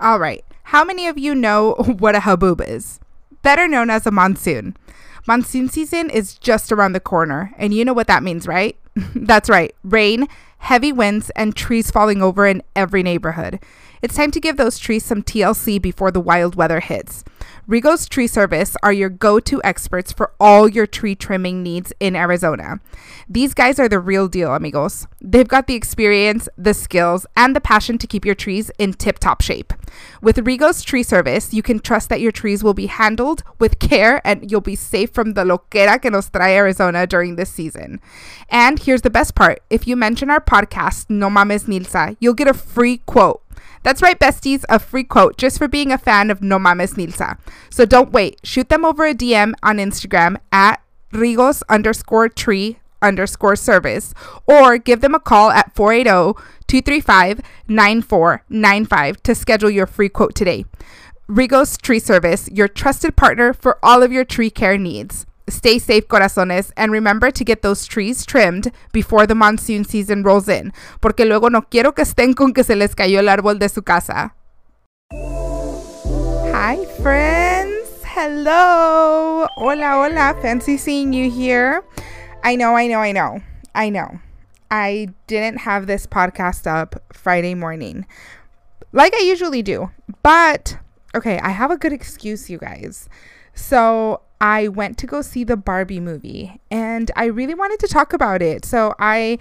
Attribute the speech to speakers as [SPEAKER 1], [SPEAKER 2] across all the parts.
[SPEAKER 1] All right. How many of you know what a haboob is? Better known as a monsoon. Monsoon season is just around the corner, and you know what that means, right? That's right. Rain, heavy winds, and trees falling over in every neighborhood. It's time to give those trees some TLC before the wild weather hits. Rigo's Tree Service are your go to experts for all your tree trimming needs in Arizona. These guys are the real deal, amigos. They've got the experience, the skills, and the passion to keep your trees in tip top shape. With Rigo's Tree Service, you can trust that your trees will be handled with care and you'll be safe from the loquera que nos trae Arizona during this season. And here's the best part if you mention our podcast, No Mames Nilza, you'll get a free quote. That's right, besties, a free quote just for being a fan of No Mames Nilza. So don't wait. Shoot them over a DM on Instagram at Rigos underscore tree underscore service or give them a call at 480 235 9495 to schedule your free quote today. Rigos Tree Service, your trusted partner for all of your tree care needs. Stay safe, corazones, and remember to get those trees trimmed before the monsoon season rolls in, porque luego no quiero que estén con que se les cayó el árbol de su casa. Hi, friends. Hello. Hola, hola. Fancy seeing you here. I know, I know, I know. I know. I didn't have this podcast up Friday morning like I usually do. But okay, I have a good excuse, you guys. So I went to go see the Barbie movie and I really wanted to talk about it. So I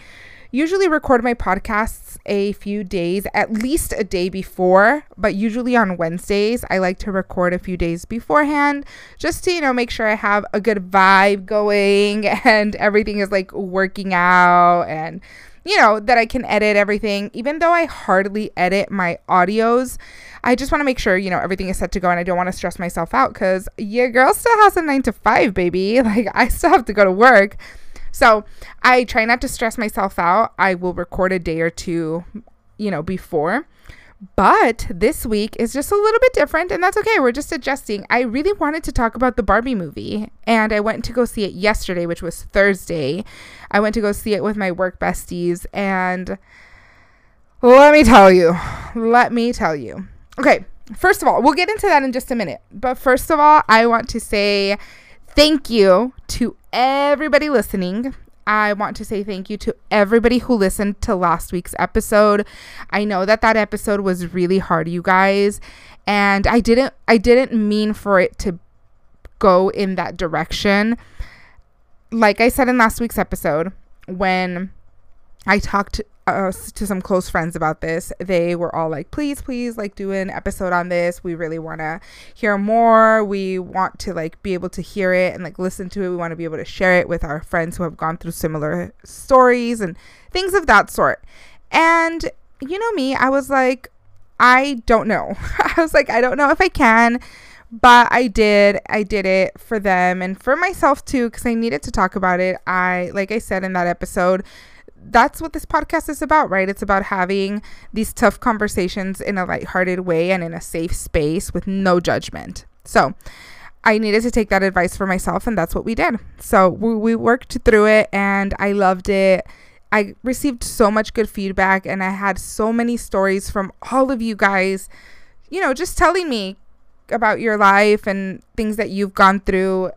[SPEAKER 1] usually record my podcasts a few days, at least a day before, but usually on Wednesdays, I like to record a few days beforehand just to, you know, make sure I have a good vibe going and everything is like working out and you know, that I can edit everything. Even though I hardly edit my audios, I just want to make sure, you know, everything is set to go and I don't want to stress myself out because your girl still has a nine to five, baby. Like, I still have to go to work. So I try not to stress myself out. I will record a day or two, you know, before. But this week is just a little bit different, and that's okay. We're just adjusting. I really wanted to talk about the Barbie movie, and I went to go see it yesterday, which was Thursday. I went to go see it with my work besties, and let me tell you, let me tell you. Okay, first of all, we'll get into that in just a minute. But first of all, I want to say thank you to everybody listening. I want to say thank you to everybody who listened to last week's episode. I know that that episode was really hard, you guys, and I didn't I didn't mean for it to go in that direction. Like I said in last week's episode, when I talked uh, to some close friends about this. They were all like, please, please, like, do an episode on this. We really want to hear more. We want to, like, be able to hear it and, like, listen to it. We want to be able to share it with our friends who have gone through similar stories and things of that sort. And, you know, me, I was like, I don't know. I was like, I don't know if I can but I did. I did it for them and for myself too because I needed to talk about it. I, like I said in that episode, that's what this podcast is about, right? It's about having these tough conversations in a lighthearted way and in a safe space with no judgment. So, I needed to take that advice for myself, and that's what we did. So, we, we worked through it, and I loved it. I received so much good feedback, and I had so many stories from all of you guys, you know, just telling me about your life and things that you've gone through.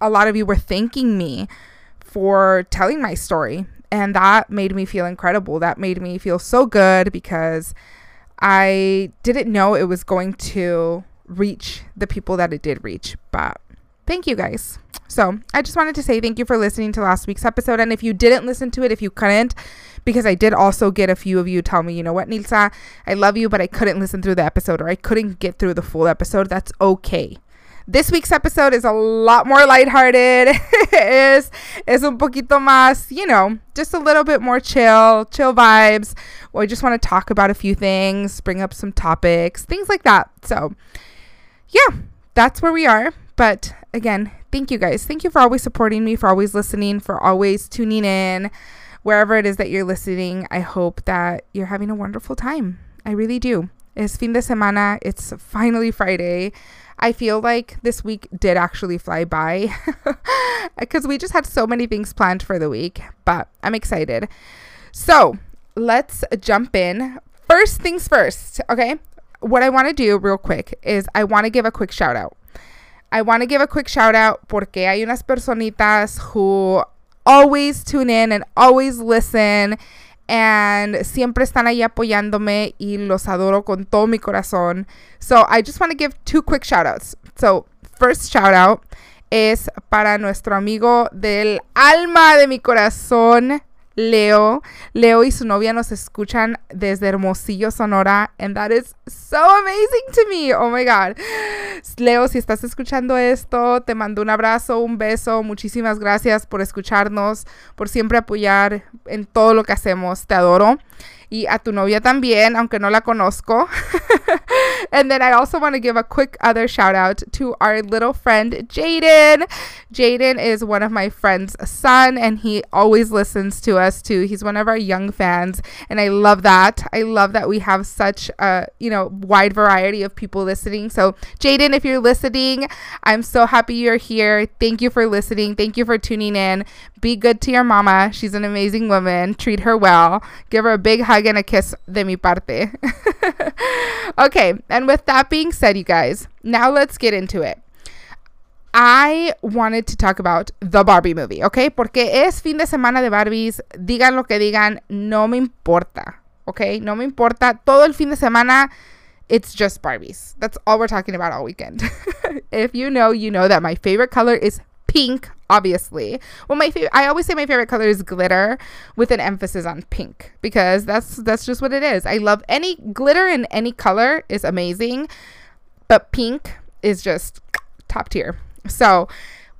[SPEAKER 1] A lot of you were thanking me for telling my story and that made me feel incredible. That made me feel so good because I didn't know it was going to reach the people that it did reach. But thank you guys. So I just wanted to say thank you for listening to last week's episode. And if you didn't listen to it, if you couldn't, because I did also get a few of you tell me, you know what, Nilza, I love you, but I couldn't listen through the episode or I couldn't get through the full episode. That's okay. This week's episode is a lot more lighthearted. es, es un poquito más, you know, just a little bit more chill, chill vibes. I just want to talk about a few things, bring up some topics, things like that. So, yeah, that's where we are. But again, thank you guys. Thank you for always supporting me, for always listening, for always tuning in. Wherever it is that you're listening, I hope that you're having a wonderful time. I really do. Es fin de semana. It's finally Friday. I feel like this week did actually fly by because we just had so many things planned for the week, but I'm excited. So let's jump in. First things first, okay? what I want to do real quick is I want to give a quick shout out. I want to give a quick shout out porque hay unas personitas who always tune in and always listen and siempre están ahí apoyándome y los adoro con todo mi corazón. So I just want to give two quick shout outs. So, first shout out es para nuestro amigo del alma de mi corazón, Leo. Leo y su novia nos escuchan desde Hermosillo, Sonora. And that is so amazing to me. Oh my God. Leo, si estás escuchando esto, te mando un abrazo, un beso. Muchísimas gracias por escucharnos, por siempre apoyar en todo lo que hacemos. Te adoro. y a tu novia también, aunque no la conozco. and then I also want to give a quick other shout out to our little friend Jaden. Jaden is one of my friend's son and he always listens to us too. He's one of our young fans and I love that. I love that we have such a, you know, wide variety of people listening. So, Jaden, if you're listening, I'm so happy you're here. Thank you for listening. Thank you for tuning in. Be good to your mama. She's an amazing woman. Treat her well. Give her a big hug and a kiss de mi parte. okay, and with that being said, you guys, now let's get into it. I wanted to talk about the Barbie movie, okay? Porque es fin de semana de Barbies. Digan lo que digan, no me importa, okay? No me importa. Todo el fin de semana, it's just Barbies. That's all we're talking about all weekend. if you know, you know that my favorite color is pink, obviously. Well, my favorite, I always say my favorite color is glitter with an emphasis on pink because that's that's just what it is. I love any glitter in any color is amazing, but pink is just top tier. So,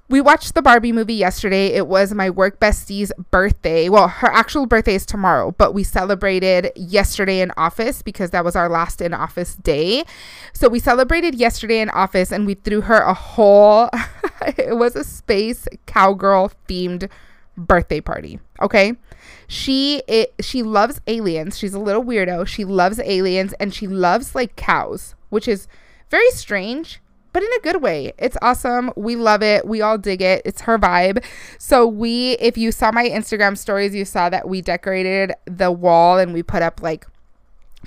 [SPEAKER 1] we watched the Barbie movie yesterday. It was my work bestie's birthday. Well, her actual birthday is tomorrow, but we celebrated yesterday in office because that was our last in office day. So we celebrated yesterday in office and we threw her a whole, it was a space cowgirl themed birthday party. Okay. She it, she loves aliens. She's a little weirdo. She loves aliens and she loves like cows, which is very strange but in a good way. It's awesome. We love it. We all dig it. It's her vibe. So we if you saw my Instagram stories, you saw that we decorated the wall and we put up like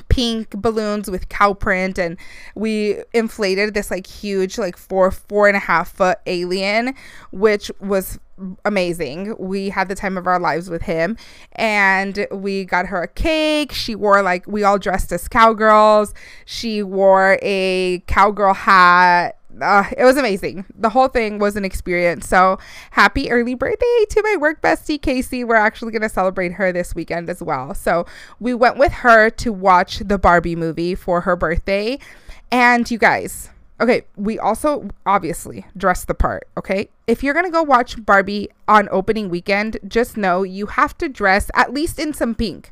[SPEAKER 1] pink balloons with cow print and we inflated this like huge like four four and a half foot alien which was amazing. We had the time of our lives with him and we got her a cake. She wore like we all dressed as cowgirls. She wore a cowgirl hat uh, it was amazing. The whole thing was an experience. So happy early birthday to my work bestie, Casey. We're actually going to celebrate her this weekend as well. So we went with her to watch the Barbie movie for her birthday. And you guys, okay, we also obviously dress the part, okay? If you're going to go watch Barbie on opening weekend, just know you have to dress at least in some pink.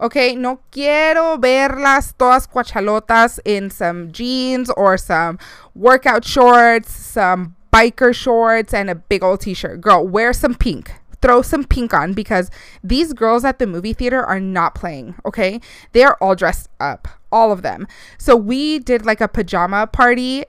[SPEAKER 1] Okay, no quiero verlas todas cuachalotas in some jeans or some workout shorts, some biker shorts, and a big old t shirt. Girl, wear some pink. Throw some pink on because these girls at the movie theater are not playing, okay? They are all dressed up, all of them. So we did like a pajama party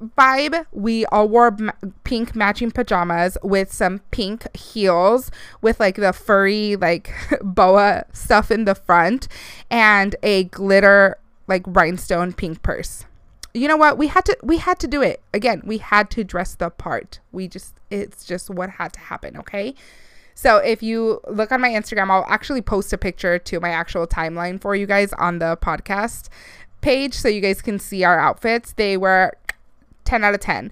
[SPEAKER 1] vibe. We all wore ma- pink matching pajamas with some pink heels with like the furry like boa stuff in the front and a glitter like rhinestone pink purse. You know what? We had to we had to do it. Again, we had to dress the part. We just it's just what had to happen, okay? So if you look on my Instagram, I'll actually post a picture to my actual timeline for you guys on the podcast page so you guys can see our outfits. They were 10 out of 10.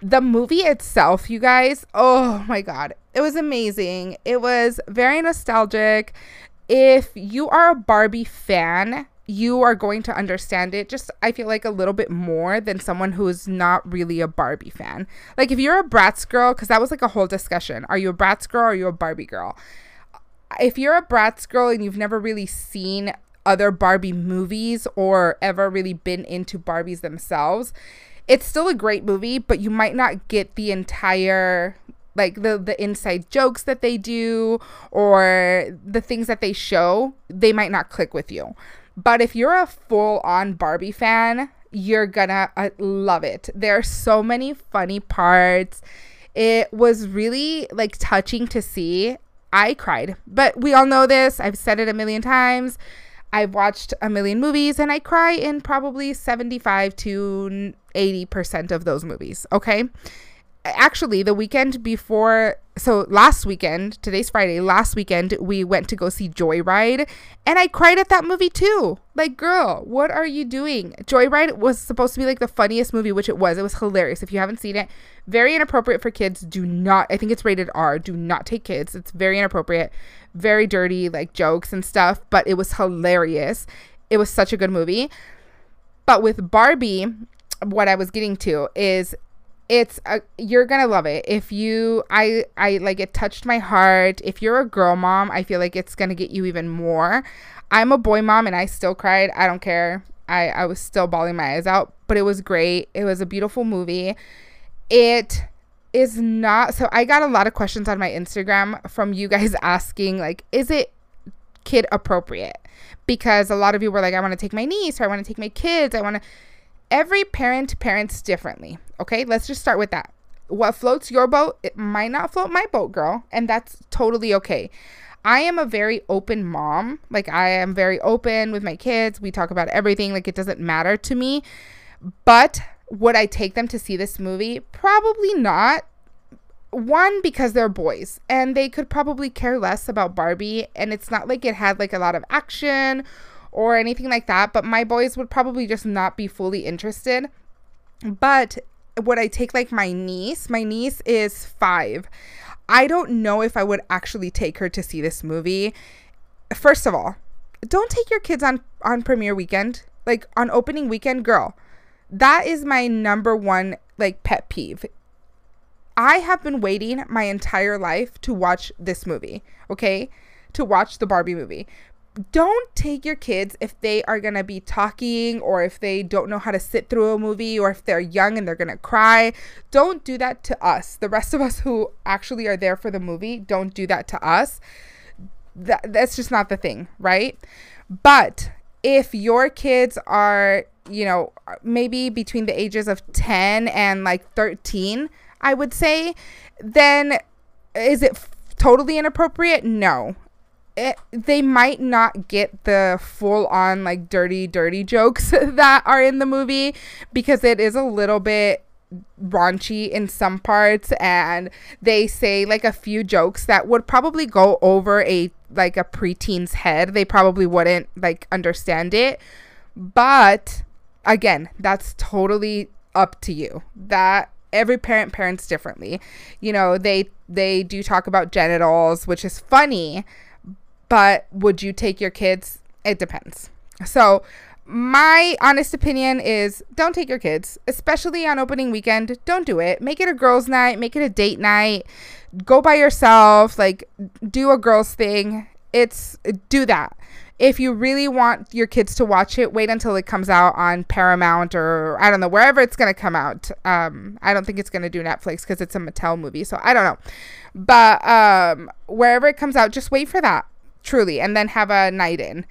[SPEAKER 1] The movie itself, you guys, oh my God, it was amazing. It was very nostalgic. If you are a Barbie fan, you are going to understand it just I feel like a little bit more than someone who is not really a Barbie fan. Like if you're a Bratz girl cuz that was like a whole discussion. Are you a Bratz girl or are you a Barbie girl? If you're a Bratz girl and you've never really seen other Barbie movies or ever really been into Barbies themselves, it's still a great movie, but you might not get the entire like the the inside jokes that they do or the things that they show, they might not click with you. But if you're a full on Barbie fan, you're gonna uh, love it. There are so many funny parts. It was really like touching to see. I cried, but we all know this. I've said it a million times. I've watched a million movies and I cry in probably 75 to 80% of those movies. Okay? Actually the weekend before so last weekend today's friday last weekend we went to go see joyride and i cried at that movie too. Like girl what are you doing? Joyride was supposed to be like the funniest movie which it was. It was hilarious. If you haven't seen it very inappropriate for kids. Do not i think it's rated r. Do not take kids. It's very inappropriate very dirty like jokes and stuff but it was hilarious. It was such a good movie. But with barbie what i was getting to is it's a, you're gonna love it. If you i i like it touched my heart. If you're a girl mom i feel like it's gonna get you even more. I'm a boy mom and i still cried. I don't care. I i was still bawling my eyes out but it was great. It was a beautiful movie. It is not so i got a lot of questions on my instagram from you guys asking like is it kid appropriate because a lot of you were like i want to take my niece or i want to take my kids i want to every parent parents differently. Okay, let's just start with that. What floats your boat, it might not float my boat, girl, and that's totally okay. I am a very open mom. Like, I am very open with my kids. We talk about everything. Like, it doesn't matter to me. But would I take them to see this movie? Probably not. One, because they're boys and they could probably care less about Barbie. And it's not like it had like a lot of action or anything like that. But my boys would probably just not be fully interested. But would I take like my niece? My niece is five. I don't know if I would actually take her to see this movie. First of all, don't take your kids on on premiere weekend, like on opening weekend, girl. That is my number one like pet peeve. I have been waiting my entire life to watch this movie, okay? To watch the Barbie movie don't take your kids if they are to be talking or if they don't know how to sit through a movie or if they're young and they're to cry. Don't do that to us. The rest of us who actually are there for the movie, don't do that to us. That, that's just not the thing, right? But if your kids are, you know, uh, maybe between the ages of 10 and like 13, I would say, then is it f- totally inappropriate? No. It, they might not get the full on like dirty dirty jokes that are in the movie because it is a little bit raunchy in some parts and they say like a few jokes that would probably go over a like a preteen's head. They probably wouldn't like understand it. But again that's totally up to you that every parent parents differently you know they they do talk about genitals which is funny but would you take your kids? It depends. So, my honest opinion is don't take your kids, especially on opening weekend. Don't do it. Make it a girls' night, make it a date night. Go by yourself, like do a girls' thing. It's do that. If you really want your kids to watch it, wait until it comes out on Paramount or I don't know, wherever it's going to come out. Um, I don't think it's going to do Netflix because it's a Mattel movie. So I don't know. But um, wherever it comes out, just wait for that truly, and then have a night in.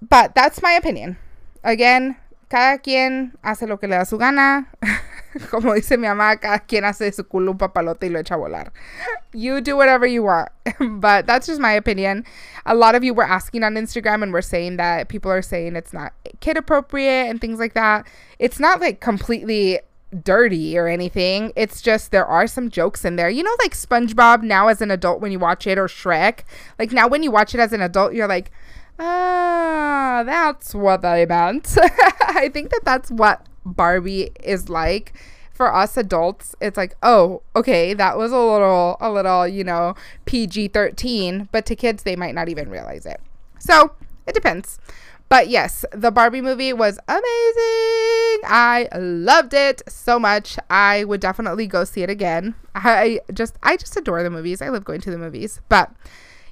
[SPEAKER 1] But that's my opinion. Again, cada quien hace lo que le da su gana. Como dice mi mamá, cada quien hace su culo un papalote y lo echa a volar. You do whatever you want. but that's just my opinion. A lot of you were asking on Instagram and we're saying that people are saying it's not kid appropriate and things like that. It's not like completely dirty or anything. It's just there are some jokes in there. You know, like SpongeBob now as an adult when you watch it, or Shrek. Like now when you watch it as an adult, you're like, ah, that's what I meant. I think that that's what Barbie is like for us adults it's like oh okay that was a little a little you know pg-13 but to kids they might not even realize it so it depends but yes, the Barbie movie was amazing. I loved it so much. I would definitely go see it again. I just I just adore the movies. I love going to the movies. But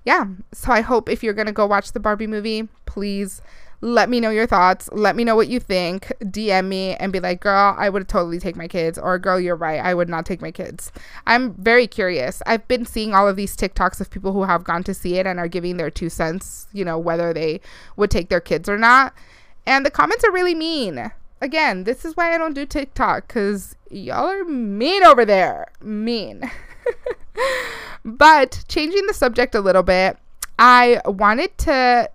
[SPEAKER 1] yeah, so I hope if you're going to go watch the Barbie movie, please let me know your thoughts. Let me know what you think. DM me and be like, girl, I would totally take my kids. Or, girl, you're right. I would not take my kids. I'm very curious. I've been seeing all of these TikToks of people who have gone to see it and are giving their two cents, you know, whether they would take their kids or not. And the comments are really mean. Again, this is why I don't do TikTok because y'all are mean over there. Mean. but changing the subject a little bit, I wanted to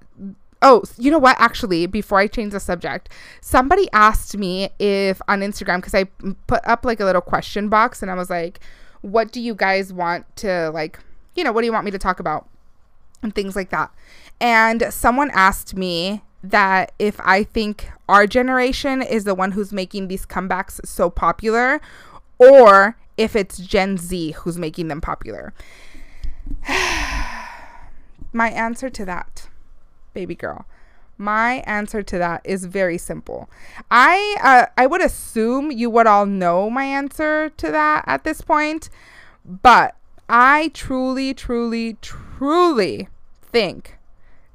[SPEAKER 1] Oh, you know what? Actually, before I change the subject, somebody asked me if on Instagram, because I put up like a little question box and I was like, what do you guys want to, like, you know, what do you want me to talk about? And things like that. And someone asked me that if I think our generation is the one who's making these comebacks so popular, or if it's Gen Z who's making them popular. My answer to that, baby girl, my answer to that is very simple. I uh, I would assume you would all know my answer to that at this point, but I truly, truly, truly think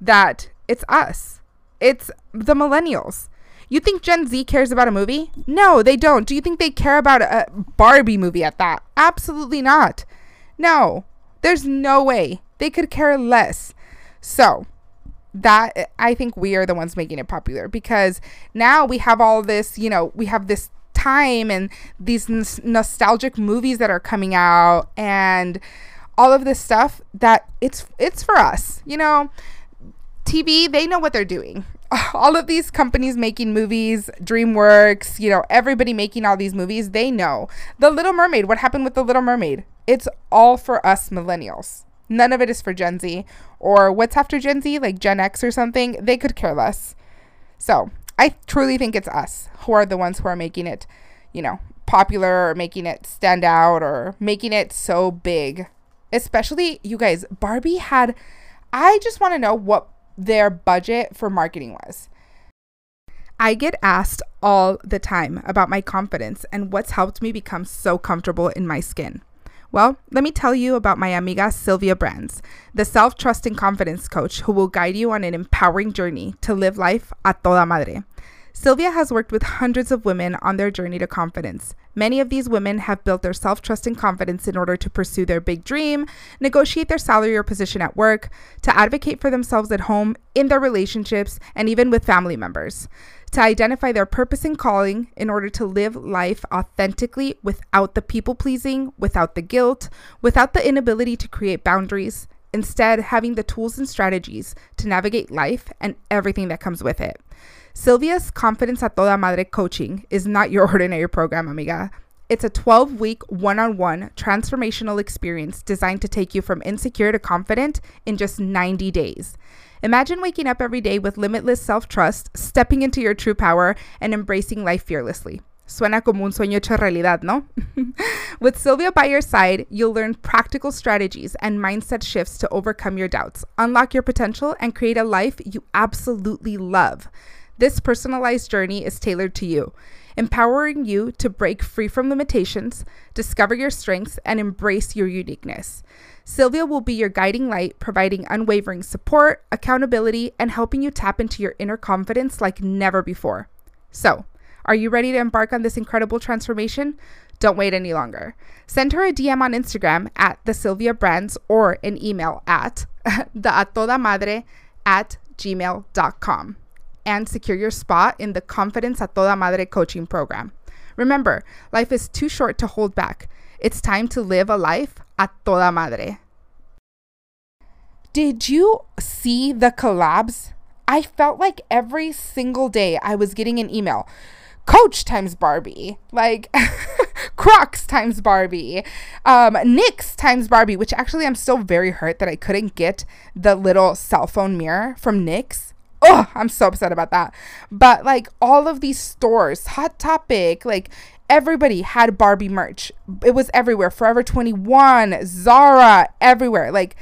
[SPEAKER 1] that it's us. It's the millennials. You think Gen Z cares about a movie? No, they don't. Do you think they care about a Barbie movie at that? Absolutely not. No, there's no way. They could care less. So, that I think we are the ones making it popular because now we have all this, you know, we have this time and these n- nostalgic movies that are coming out and all of this stuff that it's it's for us. You know, TV, they know what they're doing. All of these companies making movies, DreamWorks, you know, everybody making all these movies, they know. The Little Mermaid, what happened with The Little Mermaid? It's all for us millennials. None of it is for Gen Z or what's after Gen Z, like Gen X or something. They could care less. So I truly think it's us who are the ones who are making it, you know, popular or making it stand out or making it so big. Especially you guys, Barbie had, I just want to know what their budget for marketing was. I get asked all the time about my confidence and what's helped me become so comfortable in my skin. Well, let me tell you about my amiga Sylvia Brands, the self trust and confidence coach who will guide you on an empowering journey to live life a toda madre. Sylvia has worked with hundreds of women on their journey to confidence. Many of these women have built their self trust and confidence in order to pursue their big dream, negotiate their salary or position at work, to advocate for themselves at home, in their relationships, and even with family members. To identify their purpose and calling in order to live life authentically without the people pleasing, without the guilt, without the inability to create boundaries, instead, having the tools and strategies to navigate life and everything that comes with it. Sylvia's Confidence a Toda Madre coaching is not your ordinary program, amiga. It's a 12 week one on one transformational experience designed to take you from insecure to confident in just 90 days. Imagine waking up every day with limitless self trust, stepping into your true power, and embracing life fearlessly. Suena como un sueño hecho realidad, no? With Sylvia by your side, you'll learn practical strategies and mindset shifts to overcome your doubts, unlock your potential, and create a life you absolutely love. This personalized journey is tailored to you, empowering you to break free from limitations, discover your strengths, and embrace your uniqueness. Sylvia will be your guiding light, providing unwavering support, accountability, and helping you tap into your inner confidence like never before. So, are you ready to embark on this incredible transformation? Don't wait any longer. Send her a DM on Instagram at the Sylvia Brands or an email at the atodamadre at gmail.com and secure your spot in the Confidence a Toda Madre coaching program. Remember, life is too short to hold back. It's time to live a life a toda madre. Did you see the collabs? I felt like every single day I was getting an email. Coach times Barbie, like Crocs times Barbie, um, NYX times Barbie, which actually I'm still very hurt that I couldn't get the little cell phone mirror from NYX oh, I'm so upset about that. But like all of these stores, Hot Topic, like everybody had Barbie merch. It was everywhere. Forever 21, Zara, everywhere. Like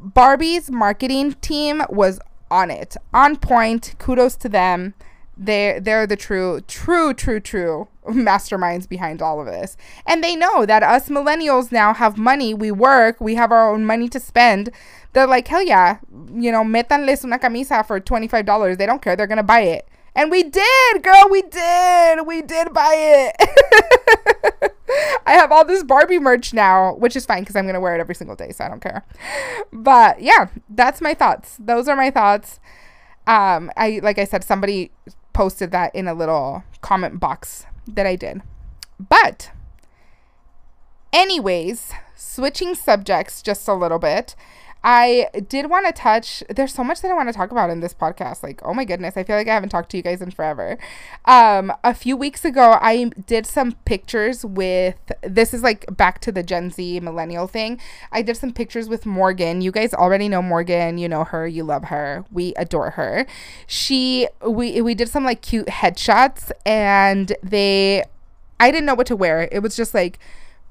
[SPEAKER 1] Barbie's marketing team was on it. On point. Kudos to them. They they're the true true true true masterminds behind all of this. And they know that us millennials now have money, we work, we have our own money to spend they're like, hell yeah, you know, metanles una camisa for $25. They don't care. They're going to buy it. And we did, girl. We did. We did buy it. I have all this Barbie merch now, which is fine because I'm going to wear it every single day. So I don't care. But yeah, that's my thoughts. Those are my thoughts. Um, I, like I said, somebody posted that in a little comment box that I did. But, anyways, switching subjects just a little bit. I did want to touch. There's so much that I want to talk about in this podcast. Like, oh my goodness, I feel like I haven't talked to you guys in forever. Um, a few weeks ago, I did some pictures with. This is like back to the Gen Z millennial thing. I did some pictures with Morgan. You guys already know Morgan. You know her. You love her. We adore her. She. We we did some like cute headshots, and they. I didn't know what to wear. It was just like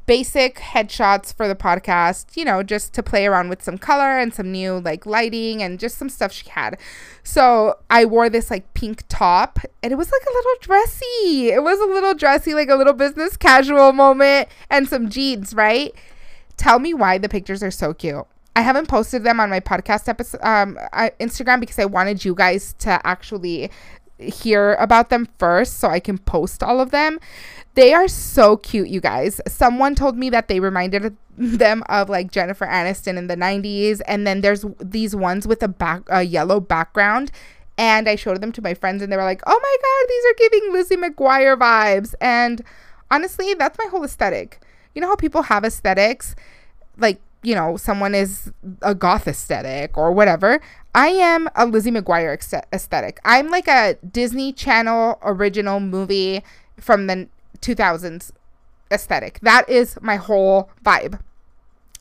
[SPEAKER 1] basic headshots for the podcast, you know, just to play around with some color and some new like lighting and just some stuff she had. So I wore this like pink top and it was like a little dressy. It was a little dressy, like a little business casual moment and some jeans, right? Tell me why the pictures are so cute. I haven't posted them on my podcast episode um Instagram because I wanted you guys to actually hear about them first so I can post all of them. They are so cute, you guys. Someone told me that they reminded them of like Jennifer Aniston in the 90s and then there's these ones with a back a yellow background and I showed them to my friends and they were like, "Oh my god, these are giving Lizzie McGuire vibes." And honestly, that's my whole aesthetic. You know how people have aesthetics like you know, someone is a goth aesthetic or whatever. I am a Lizzie McGuire aesthetic. I'm like a Disney Channel original movie from the 2000s aesthetic. That is my whole vibe.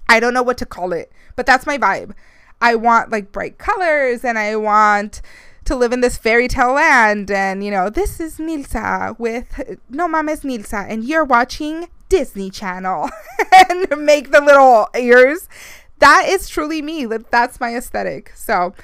[SPEAKER 1] I don't know what to call it, but that's my vibe. I want like bright colors and I want to live in this fairy tale land. And, you know, this is Nilza with No Mames Nilza, and you're watching Disney Channel and make the little ears. That is truly me. That's my aesthetic. So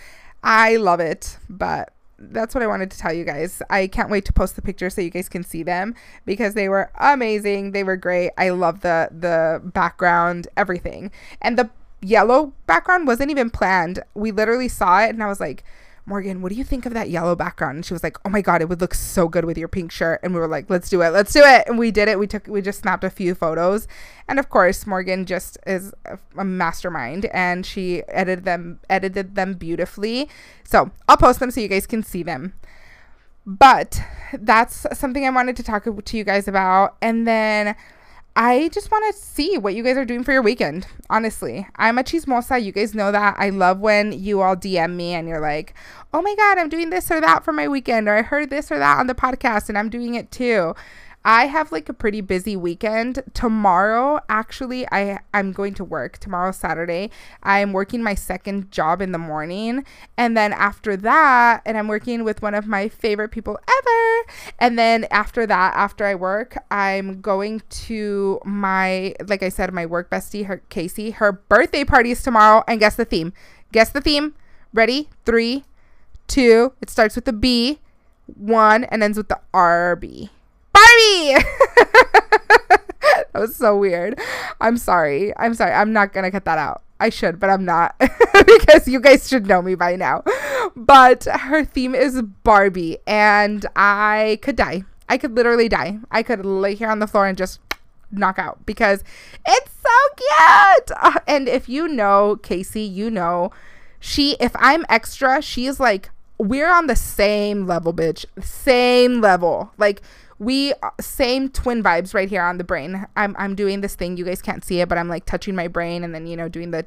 [SPEAKER 1] I love it. But that's what I wanted to tell you guys. I can't wait to post the pictures so you guys can see them because they were amazing. They were great. I love the the background, everything. And the yellow background wasn't even planned. We literally saw it and I was like, Morgan, what do you think of that yellow background? And she was like, Oh my god, it would look so good with your pink shirt. And we were like, Let's do it, let's do it. And we did it. We took we just snapped a few photos. And of course, Morgan just is a mastermind and she edited them edited them beautifully. So I'll post them so you guys can see them. But that's something I wanted to talk to you guys about. And then I just want to see what you guys are doing for your weekend. Honestly, I'm a chismosa. You guys know that. I love when you all DM me and you're like, oh my God, I'm doing this or that for my weekend, or I heard this or that on the podcast and I'm doing it too. I have like a pretty busy weekend. Tomorrow, actually, I I'm going to work. Tomorrow Saturday. I'm working my second job in the morning, and then after that, and I'm working with one of my favorite people ever. And then after that, after I work, I'm going to my like I said, my work bestie, her Casey. Her birthday party is tomorrow, and guess the theme. Guess the theme. Ready? Three, two. It starts with the B, one, and ends with the RB. Barbie! that was so weird. I'm sorry. I'm sorry. I'm not going to cut that out. I should, but I'm not because you guys should know me by now. But her theme is Barbie, and I could die. I could literally die. I could lay here on the floor and just knock out because it's so cute. Uh, and if you know Casey, you know she, if I'm extra, she's like, we're on the same level, bitch. Same level. Like, we uh, same twin vibes right here on the brain. I'm I'm doing this thing. You guys can't see it, but I'm like touching my brain and then you know doing the.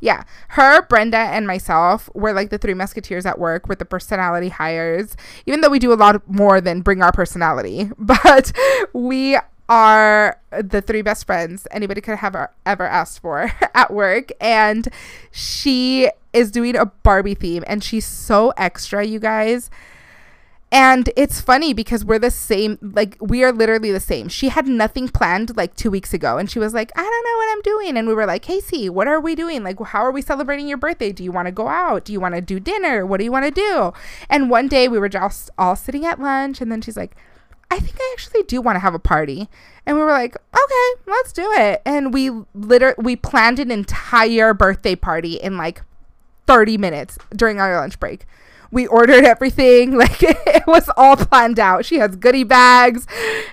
[SPEAKER 1] Yeah, her, Brenda, and myself were like the three musketeers at work with the personality hires. Even though we do a lot more than bring our personality, but we are the three best friends anybody could have ever asked for at work and she is doing a barbie theme and she's so extra you guys and it's funny because we're the same, like, we are literally the same. She had nothing planned like two weeks ago, and she was like, I don't know what I'm doing. And we were like, Casey, what are we doing? Like, how are we celebrating your birthday? Do you want to go out? Do you want to do dinner? What do you want to do? And one day we were just all sitting at lunch, and then she's like, I think I actually do want to have a party. And we were like, okay, let's do it. And we literally we planned an entire birthday party in like 30 minutes during our lunch break We ordered everything. Like it was all planned out. She has goodie bags.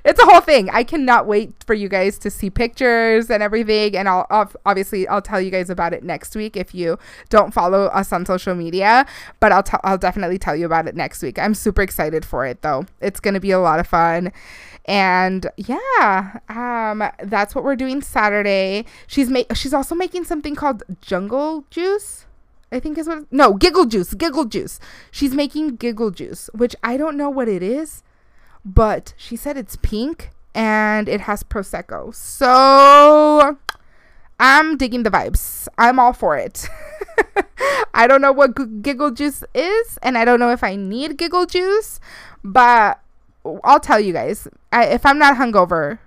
[SPEAKER 1] It's a whole thing. I cannot wait for you guys to see pictures and everything. And I'll, obviously I'll tell you guys about it next week if you don't follow us on social media. But I'll t- I'll definitely tell you about it next week. I'm super excited for it though. It's gonna be a lot of fun and yeah um that's what we're doing saturday she's ma- she's also making something called jungle juice i think is what no giggle juice giggle juice. She's making giggle juice which i don't know what it is but she said it's pink and it has prosecco. So i'm digging the vibes. I'm all for it. I don't know what giggle juice is and i don't know if i need giggle juice but I'll tell you guys I, if I'm not hungover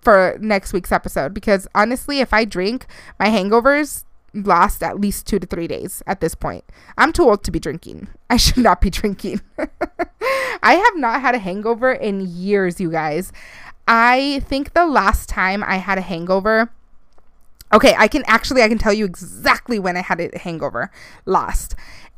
[SPEAKER 1] for next week's episode because honestly, if I drink, my hangovers last at least two to three days at this point. I'm too old to be drinking. I should not be drinking. I have not had a hangover in years, you guys. I think the last time I had a hangover. Okay, I can actually I can tell you exactly when I had a hangover last.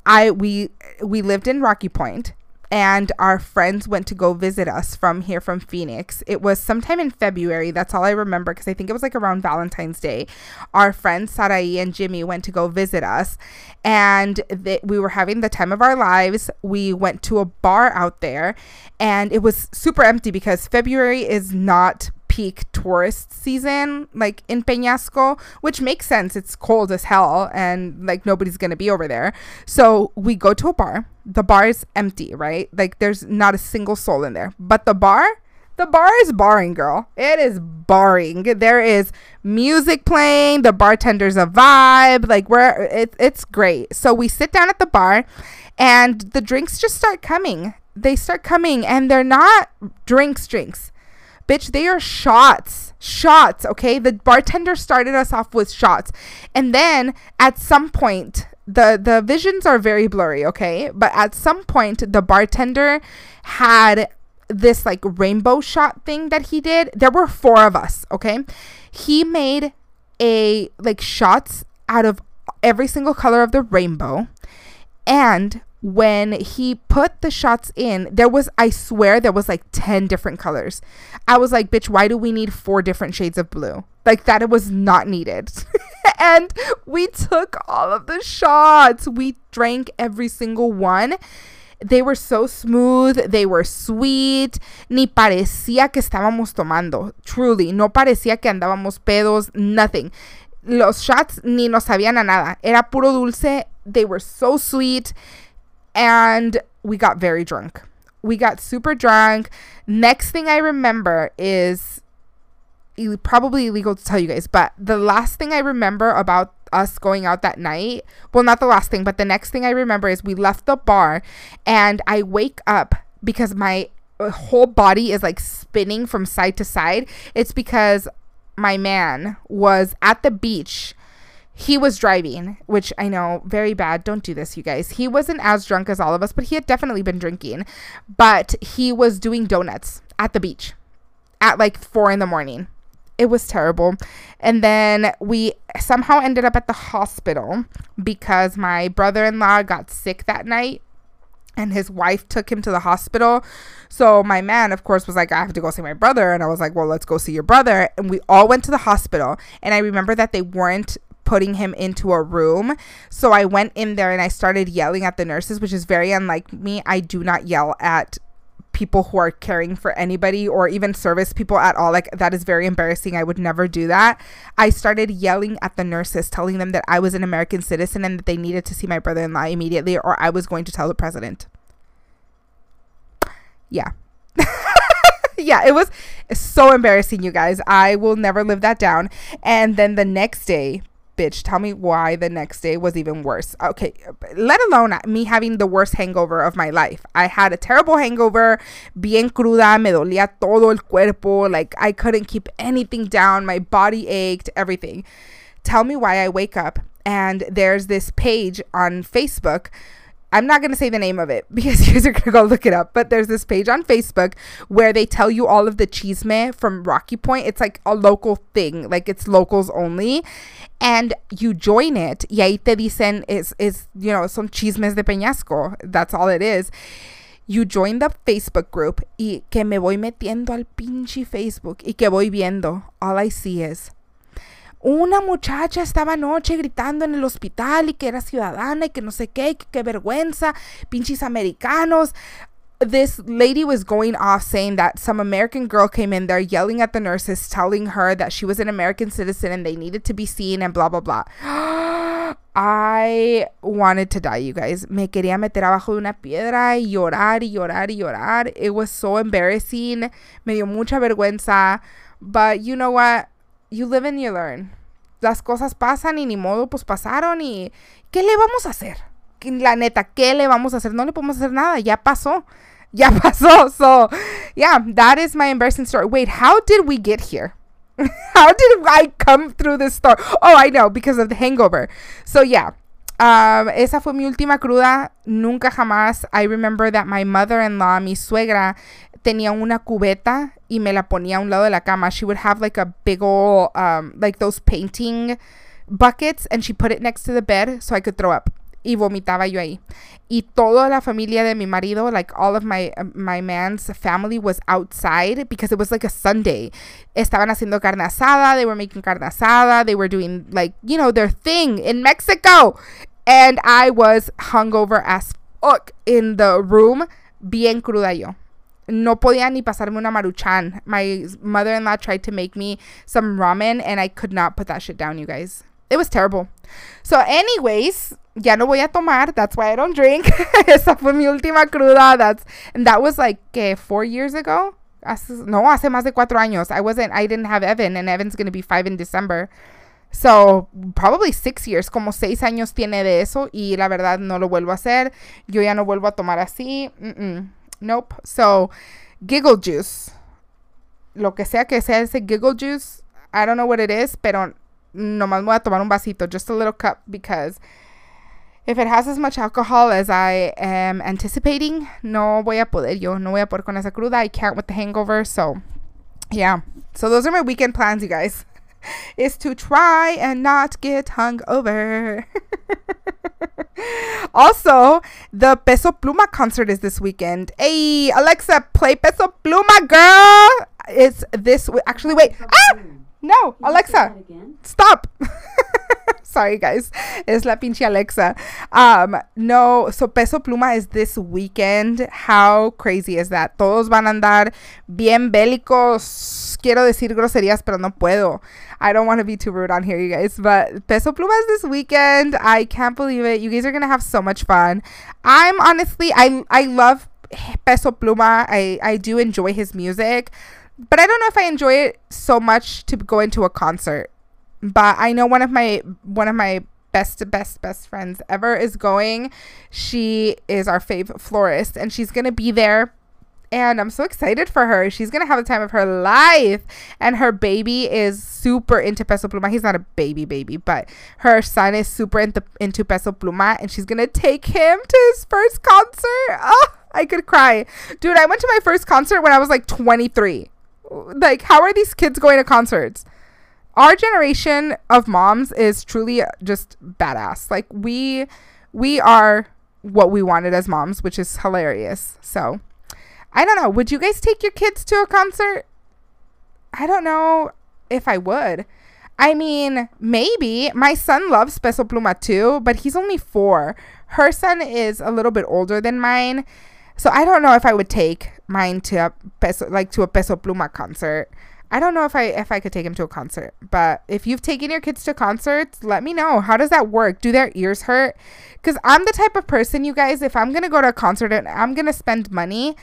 [SPEAKER 1] I we we lived in Rocky Point and our friends went to go visit us from here from Phoenix. It was sometime in February. That's all I remember because I think it was like around Valentine's Day. Our friends Sarai and Jimmy went to go visit us, and we were having the time of our lives. We went to a bar out there, and it was super empty because February is not peak tourist season, like in Peñasco, which makes sense. It's cold as hell and like nobody's going to be over there. So we go to a bar. The bar is empty, right? Like there's not a single soul in there. But the bar, the bar is barring, girl. It is barring. There is music playing. The bartender's a vibe. Like we're it, it's great. So we sit down at the bar, and the drinks just start coming. They start coming, and they're not drinks, drinks. Bitch, they are shots. Shots, okay? The bartender started us off with shots. And then at some point, the the visions are very blurry, okay? But at some point the bartender had this like rainbow shot thing that he did. There were four of us, okay? He made a like shots out of every single color of the rainbow. And when he put the shots in, there was, I swear, there was like 10 different colors. I was like, bitch, why do we need four different shades of blue? Like, that it was not needed. and we took all of the shots. We drank every single one. They were so smooth, they were sweet, ni parecía que estábamos tomando. Truly, no parecía que andábamos pedos, nothing. Los shots ni nos sabían a nada. Era puro dulce. They were so sweet and we got very drunk. We got super drunk. Next thing I remember is probably illegal to tell you guys, but the last thing I remember about us going out that night, well, not the last thing, but the next thing I remember is we left the bar and I wake up because my uh, whole body is like spinning from side to side. It's because my man was at the beach he was driving, which I know very bad. Don't do this, you guys. He wasn't as drunk as all of us, but he had definitely been drinking. But he was doing donuts at the beach at like four in the morning. It was terrible. And then we somehow ended up at the hospital because my brother in law got sick that night and his wife took him to the hospital. So my man, of course, was like, I have to go see my brother. And I was like, well, let's go see your brother. And we all went to the hospital. And I remember that they weren't putting him into a room. So I went in there and I started yelling at the nurses, which is very unlike me. I do not yell at people who are caring for anybody or even service people at all. Like that is very embarrassing. I would never do that. I started yelling at the nurses, telling them that I was an American citizen and that they needed to see my brother in law immediately or I was going to tell the president. Yeah. yeah, it was so embarrassing, you guys. I will never live that down. And then the next day, bitch, tell me why the next day was even worse. Okay, let alone me having the worst hangover of my life. I had a terrible hangover, bien cruda, me dolía todo el cuerpo, like I couldn't keep anything down, my body ached, everything. Tell me why I wake up and there's this page on Facebook I'm not going to say the name of it because you guys are going to go look it up. But there's this page on Facebook where they tell you all of the chisme from Rocky Point. It's like a local thing, like it's locals only. And you join it. Y ahí te dicen, is, is, you know, son chismes de Peñasco. That's all it is. You join the Facebook group y que me voy metiendo al pinche Facebook y que voy viendo. All I see is una muchacha estaba anoche gritando en el hospital y que era ciudadana y que no sé qué, que qué vergüenza, pinches americanos. This lady was going off saying that some American girl came in there yelling at the nurses, telling her that she was an American citizen and they needed to be seen and blah, blah, blah. I wanted to die, you guys. Me quería meter abajo de una piedra y llorar y llorar y llorar. It was so embarrassing. Me dio mucha vergüenza. But you know what? You live and you learn. Las cosas pasan y ni modo, pues pasaron y ¿qué le vamos a hacer? La neta, ¿qué le vamos a hacer? No le podemos hacer nada, ya pasó. Ya pasó. So, yeah, that is my embarrassing story. Wait, how did we get here? how did I come through this story? Oh, I know, because of the hangover. So, yeah. Um, esa fue mi última cruda. Nunca jamás. I remember that my mother-in-law, mi suegra, tenía una cubeta y me la ponía a un lado de la cama. She would have like a big old, um, like those painting buckets and she put it next to the bed so I could throw up. Y vomitaba yo ahí. Y toda la familia de mi marido, like all of my my man's family was outside because it was like a Sunday. Estaban haciendo carne asada, they were making carne asada, they were doing like, you know, their thing in Mexico. And I was hungover as fuck in the room, bien cruda yo no podía ni pasarme una maruchan. My mother-in-law tried to make me some ramen and I could not put that shit down, you guys. It was terrible. So anyways, ya no voy a tomar. That's why I don't drink. Esa fue mi última cruda. That's and that was like que 4 years ago. Hace, no, hace más de cuatro años. I wasn't I didn't have Evan and Evan's going to be 5 in December. So, probably six years, como seis años tiene de eso y la verdad no lo vuelvo a hacer. Yo ya no vuelvo a tomar así. Mm -mm. Nope. So, giggle juice. Lo que sea que sea ese giggle juice, I don't know what it is, pero nomás voy a tomar un vasito, just a little cup, because if it has as much alcohol as I am anticipating, no voy a poder yo, no voy a poder con esa cruda. I can't with the hangover. So, yeah. So, those are my weekend plans, you guys. Is to try and not get hungover. also, the Peso Pluma concert is this weekend. Hey, Alexa, play Peso Pluma, girl. It's this. Actually, wait. Ah, no, Alexa, stop. Sorry, guys. Es la pinche Alexa. Um, no, so Peso Pluma is this weekend. How crazy is that? Todos van a andar bien bélicos. Quiero decir groserías, pero no puedo. I don't want to be too rude on here, you guys. But Peso Pluma is this weekend. I can't believe it. You guys are gonna have so much fun. I'm honestly, I I love Peso Pluma. I I do enjoy his music, but I don't know if I enjoy it so much to go into a concert but I know one of my one of my best best best friends ever is going. She is our fave florist and she's going to be there and I'm so excited for her. She's gonna have the time of her life, and her baby is super into Peso Pluma. He's not a baby baby, but her son is super into into Peso Pluma, and she's gonna take him to his first concert. Oh, I could cry, dude. I went to my first concert when I was like 23. Like, how are these kids going to concerts? Our generation of moms is truly just badass. Like we we are what we wanted as moms, which is hilarious. So, I don't know. Would you guys take your kids to a concert? I don't know if I would. I mean, maybe. My son loves Peso Pluma too, but he's only four. Her son is a little bit older than mine. So I don't know if I would take mine to a peso like to a Peso Pluma concert. I don't know if I if I could take him to a concert, but if you've taken your kids to concerts, let me know. How does that work? Do their ears hurt? Cuz I'm the type of person, you guys, if I'm going to go to a concert and I'm going to spend money,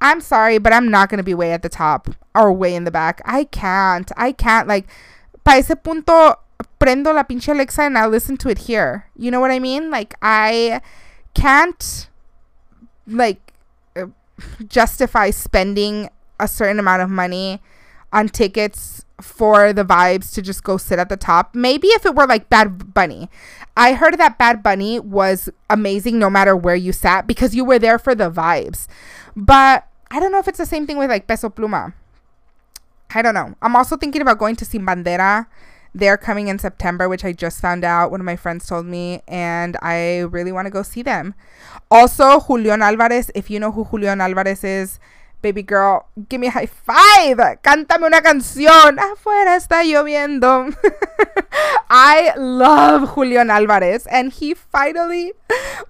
[SPEAKER 1] I'm sorry, but I'm not going to be way at the top or way in the back. I can't. I can't like para ese punto prendo la pinche Alexa and I listen to it here. You know what I mean? Like I can't like justify spending a certain amount of money on tickets for the vibes to just go sit at the top. Maybe if it were like Bad Bunny. I heard that Bad Bunny was amazing no matter where you sat because you were there for the vibes. But I don't know if it's the same thing with like Peso Pluma. I don't know. I'm also thinking about going to see Bandera. They're coming in September, which I just found out. One of my friends told me, and I really want to go see them. Also, Julión Alvarez. If you know who Julión Alvarez is, Baby girl, give me a high five. Cántame una canción. Afuera está lloviendo. I love Julión Alvarez, and he finally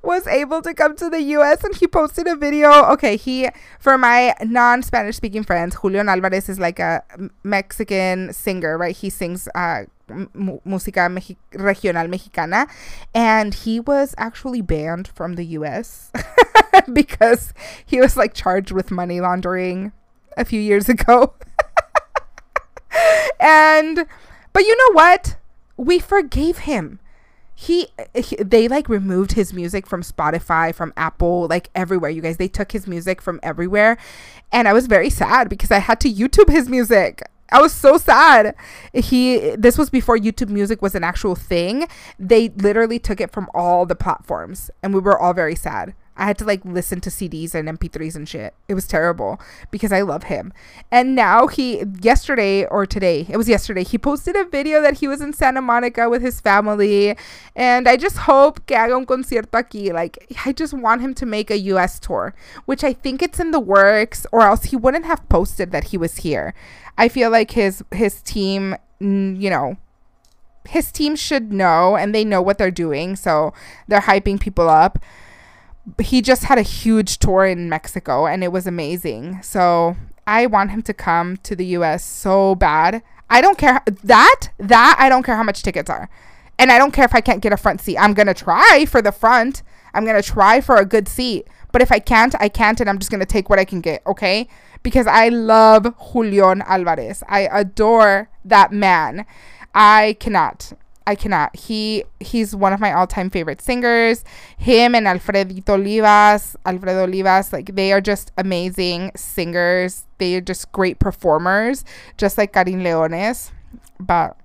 [SPEAKER 1] was able to come to the US and he posted a video. Okay, he, for my non Spanish speaking friends, Julión Alvarez is like a Mexican singer, right? He sings uh, música regional mexicana, and he was actually banned from the U.S. because he was like charged with money laundering a few years ago. and, but you know what? We forgave him. He, he, they like removed his music from Spotify, from Apple, like everywhere. You guys, they took his music from everywhere. And I was very sad because I had to YouTube his music. I was so sad. He this was before YouTube Music was an actual thing. They literally took it from all the platforms and we were all very sad. I had to like listen to CDs and MP3s and shit. It was terrible because I love him. And now he yesterday or today, it was yesterday, he posted a video that he was in Santa Monica with his family and I just hope que haga un concierto aquí. Like I just want him to make a US tour, which I think it's in the works or else he wouldn't have posted that he was here. I feel like his his team, you know, his team should know and they know what they're doing, so they're hyping people up. He just had a huge tour in Mexico and it was amazing. So, I want him to come to the US so bad. I don't care that that I don't care how much tickets are. And I don't care if I can't get a front seat. I'm going to try for the front. I'm going to try for a good seat. But if I can't, I can't and I'm just going to take what I can get, okay? because I love Julión Alvarez. I adore that man. I cannot. I cannot. He he's one of my all-time favorite singers. Him and Alfredito Olivas, Alfredo Olivas, like they are just amazing singers. They are just great performers, just like Carin Leones. But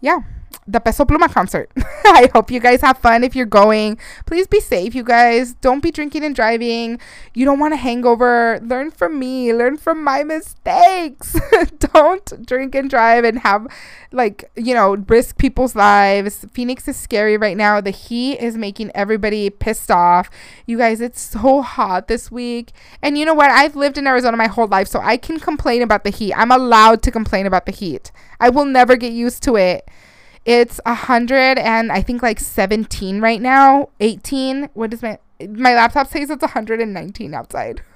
[SPEAKER 1] yeah, the Peso Pluma concert. I hope you guys have fun if you're going. Please be safe, you guys. Don't be drinking and driving. You don't want a hangover. Learn from me. Learn from my mistakes. don't drink and drive and have, like, you know, risk people's lives. Phoenix is scary right now. The heat is making everybody pissed off. You guys, it's so hot this week. And you know what? I've lived in Arizona my whole life, so I can complain about the heat. I'm allowed to complain about the heat. I will never get used to it. It's a hundred and I think like seventeen right now. Eighteen. What is my my laptop says it's 119 outside.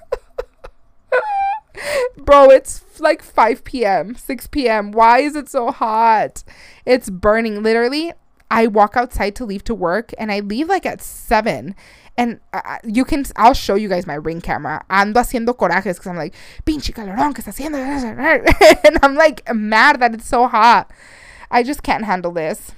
[SPEAKER 1] Bro, it's like 5 p.m., 6 p.m. Why is it so hot? It's burning. Literally, I walk outside to leave to work and I leave like at 7. And uh, you can, I'll show you guys my ring camera. Ando haciendo corajes because I'm like, pinche calorón que está haciendo. and I'm like mad that it's so hot. I just can't handle this.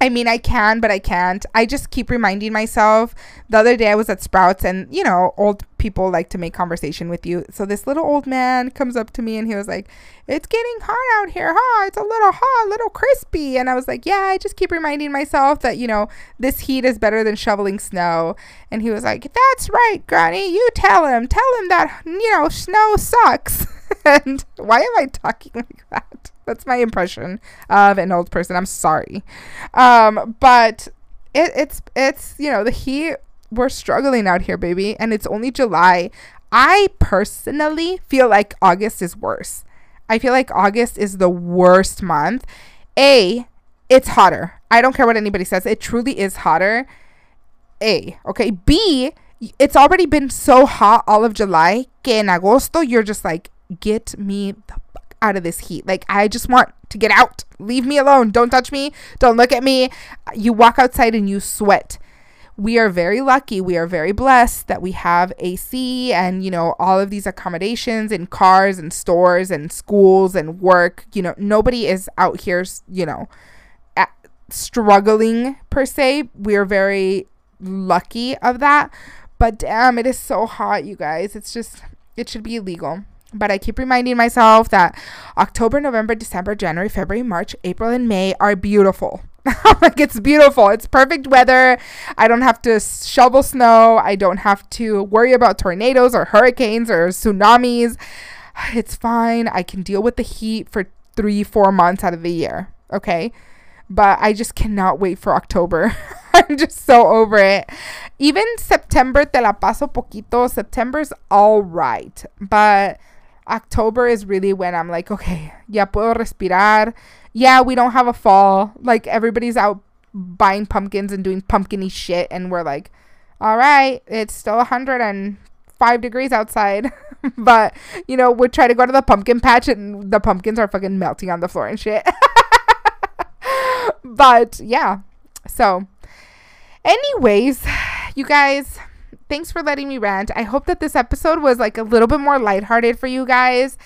[SPEAKER 1] I mean, I can, but I can't. I just keep reminding myself. The other day I was at Sprouts, and you know, old people like to make conversation with you. So this little old man comes up to me and he was like, It's getting hot out here, huh? It's a little hot, a little crispy. And I was like, Yeah, I just keep reminding myself that, you know, this heat is better than shoveling snow. And he was like, That's right, Granny. You tell him. Tell him that, you know, snow sucks. and why am I talking like that? That's my impression of an old person. I'm sorry. Um, but it, it's it's you know the heat. We're struggling out here, baby, and it's only July. I personally feel like August is worse. I feel like August is the worst month. A, it's hotter. I don't care what anybody says. It truly is hotter. A, okay. B, it's already been so hot all of July que en agosto you're just like, get me the out of this heat. Like, I just want to get out. Leave me alone. Don't touch me. Don't look at me. You walk outside and you sweat. We are very lucky. We are very blessed that we have AC and, you know, all of these accommodations in cars and stores and schools and work. You know, nobody is out here, you know, struggling per se. We are very lucky of that. But damn, it is so hot, you guys. It's just, it should be illegal But I keep reminding myself that October, November, December, January, February, March, April, and May are beautiful. like it's beautiful. It's perfect weather. I don't have to shovel snow. I don't have to worry about tornadoes or hurricanes or tsunamis. It's fine. I can deal with the heat for three, four months out of the year. Okay. But I just cannot wait for October. I'm just so over it. Even September, te la paso poquito. September's all right. But October is really when I'm like, okay, ya puedo respirar yeah, we don't have a fall. Like everybody's out buying pumpkins and doing pumpkiny shit, and we're like, all right, it's still 105 degrees outside. but, you know, we try to go to the pumpkin patch and the pumpkins are fucking melting on the floor and shit. but yeah, so, anyways, you guys, thanks for letting me rant. I hope that this episode was like a little bit more lighthearted for you guys.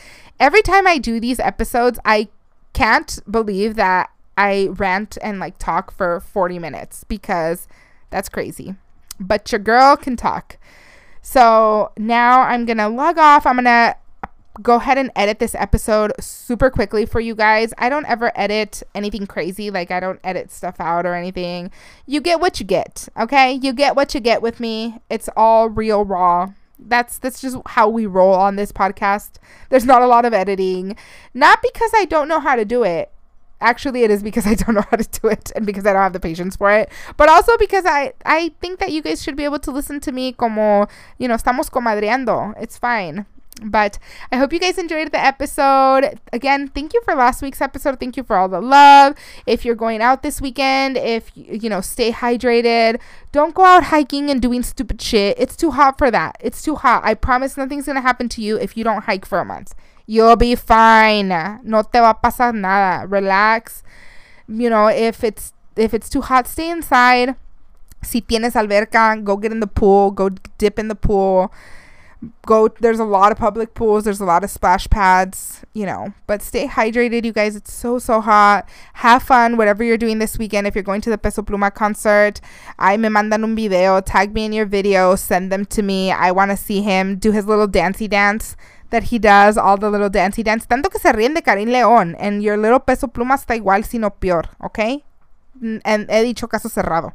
[SPEAKER 1] Every time I do these episodes, I can't believe that I rant and like talk for 40 minutes because that's crazy. But your girl can talk. So now I'm going to log off. I'm going to go ahead and edit this episode super quickly for you guys. I don't ever edit anything crazy. Like, I don't edit stuff out or anything. You get what you get, okay? You get what you get with me. It's all real, raw that's that's just how we roll on this podcast. There's not a lot of editing. Not because I don't know how to do it. Actually, it is because I don't know how to do it and because I don't have the patience for it. But also because I I think that you guys should be able to listen to me como, you know, estamos comadreando. It's fine. But I hope you guys enjoyed the episode. Again, thank you for last week's episode. Thank you for all the love. If you're going out this weekend, if you know, stay hydrated. Don't go out hiking and doing stupid shit. It's too hot for that. It's too hot. I promise nothing's going to happen to you if you don't hike for a month. You'll be fine. No te va a pasar nada. Relax. You know, if it's if it's too hot, stay inside. Si tienes alberca, go get in the pool, go dip in the pool go there's a lot of public pools there's a lot of splash pads you know but stay hydrated you guys. It's so so hot. Have fun whatever you're doing this weekend. If you're going to the peso pluma concert i me mandan un video. Tag me in your video. Send them to me. I want to see him do his little dancey dance that he does all the little dancey dance. Tanto que se ríen de Carin León and your little peso pluma está igual sino peor okay? And he dicho caso cerrado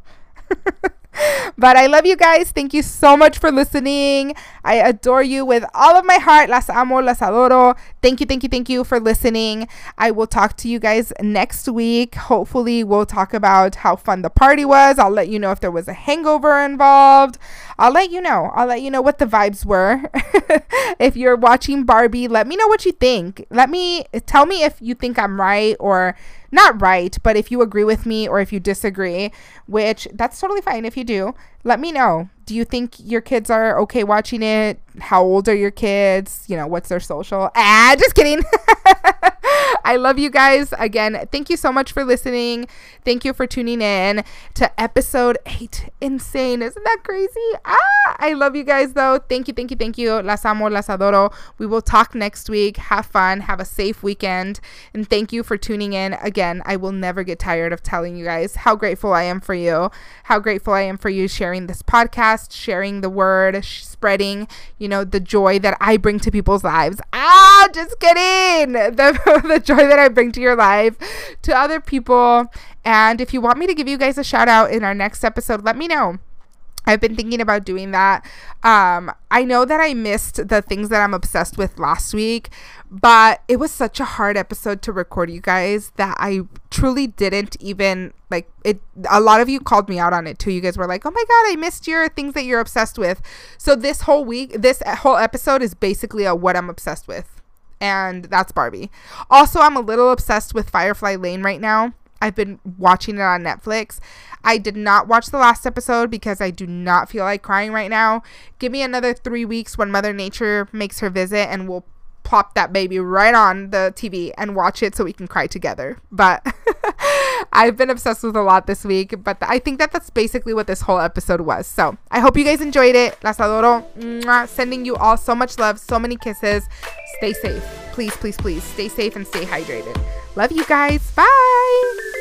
[SPEAKER 1] but I love you guys. Thank you so much for listening. I adore you with all of my heart. Las amo, las adoro. Thank you, thank you, thank you for listening. I will talk to you guys next week. Hopefully, we'll talk about how fun the party was. I'll let you know if there was a hangover involved. I'll let you know. I'll let you know what the vibes were. if you're watching Barbie, let me know what you think. Let me tell me if you think I'm right or not right, but if you agree with me or if you disagree, which that's totally fine if you do, let me know. Do you think your kids are okay watching it? How old are your kids? You know, what's their social? Ah, just kidding. I love you guys. Again, thank you so much for listening. Thank you for tuning in to episode eight. Insane. Isn't that crazy? Ah, I love you guys though. Thank you, thank you, thank you. Las amo, las adoro. We will talk next week. Have fun. Have a safe weekend. And thank you for tuning in. Again, I will never get tired of telling you guys how grateful I am for you, how grateful I am for you sharing this podcast, sharing the word, spreading, you know, the joy that I bring to people's lives. Ah, just kidding. The, the joy that I bring to your life to other people. And if you want me to give you guys a shout out in our next episode, let me know. I've been thinking about doing that. Um, I know that I missed the things that I'm obsessed with last week, but it was such a hard episode to record, you guys, that I truly didn't even like it. A lot of you called me out on it too. You guys were like, oh my God, I missed your things that you're obsessed with. So this whole week, this whole episode is basically a what I'm obsessed with. And that's Barbie. Also, I'm a little obsessed with Firefly Lane right now. I've been watching it on Netflix. I did not watch the last episode because I do not feel like crying right now. Give me another three weeks when Mother Nature makes her visit and we'll plop that baby right on the TV and watch it so we can cry together. But I've been obsessed with a lot this week, but I think that that's basically what this whole episode was. So I hope you guys enjoyed it. Las adoro. Mwah. Sending you all so much love, so many kisses. Stay safe. Please, please, please stay safe and stay hydrated. Love you guys. Bye.